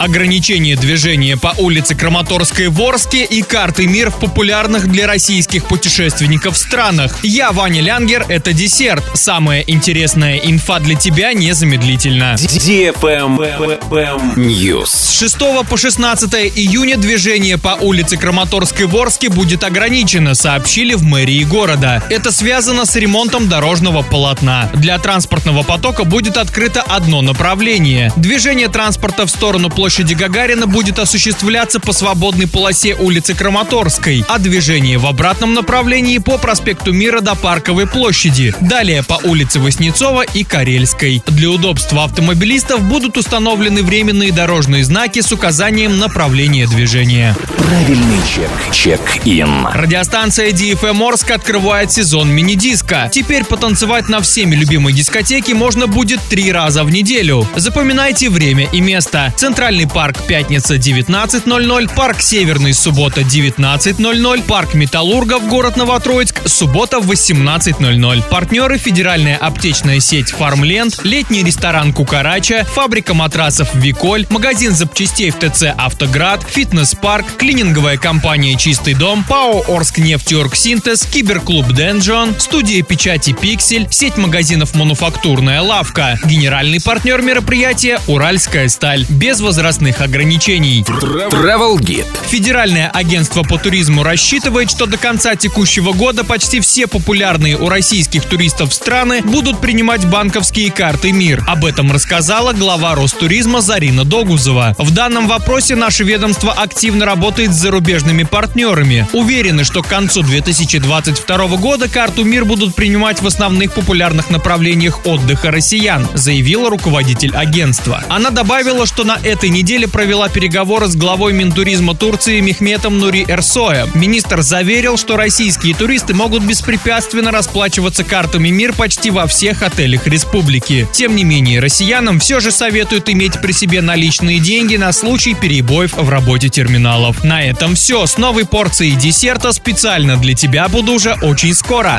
Ограничение движения по улице Краматорской в Орске и карты мир в популярных для российских путешественников странах. Я Ваня Лянгер, это десерт. Самая интересная инфа для тебя незамедлительно. News. С 6 по 16 июня движение по улице Краматорской в Орске будет ограничено, сообщили в мэрии города. Это связано с ремонтом дорожного полотна. Для транспортного потока будет открыто одно направление. Движение транспорта в сторону площади площади Гагарина будет осуществляться по свободной полосе улицы Краматорской, а движение в обратном направлении по проспекту Мира до Парковой площади, далее по улице Воснецова и Карельской. Для удобства автомобилистов будут установлены временные дорожные знаки с указанием направления движения. Правильный чек. Чек-ин. Радиостанция DFM Орск открывает сезон мини-диска. Теперь потанцевать на всеми любимой дискотеке можно будет три раза в неделю. Запоминайте время и место. Центральный Центральный парк пятница 19.00, парк Северный суббота 19.00, парк Металлургов город Новотроицк суббота в 18.00. Партнеры федеральная аптечная сеть Фармленд, летний ресторан Кукарача, фабрика матрасов Виколь, магазин запчастей в ТЦ Автоград, фитнес-парк, клининговая компания Чистый дом, ПАО Орск Синтез, киберклуб Денджон, студия печати Пиксель, сеть магазинов Мануфактурная лавка. Генеральный партнер мероприятия Уральская сталь. Без возвращения возрастных ограничений. Travel Guide. Федеральное агентство по туризму рассчитывает, что до конца текущего года почти все популярные у российских туристов страны будут принимать банковские карты МИР. Об этом рассказала глава Ростуризма Зарина Догузова. В данном вопросе наше ведомство активно работает с зарубежными партнерами. Уверены, что к концу 2022 года карту МИР будут принимать в основных популярных направлениях отдыха россиян, заявила руководитель агентства. Она добавила, что на этой неделе провела переговоры с главой Минтуризма Турции Мехметом Нури Эрсоя. Министр заверил, что российские туристы могут беспрепятственно расплачиваться картами МИР почти во всех отелях республики. Тем не менее, россиянам все же советуют иметь при себе наличные деньги на случай перебоев в работе терминалов. На этом все. С новой порцией десерта специально для тебя буду уже очень скоро.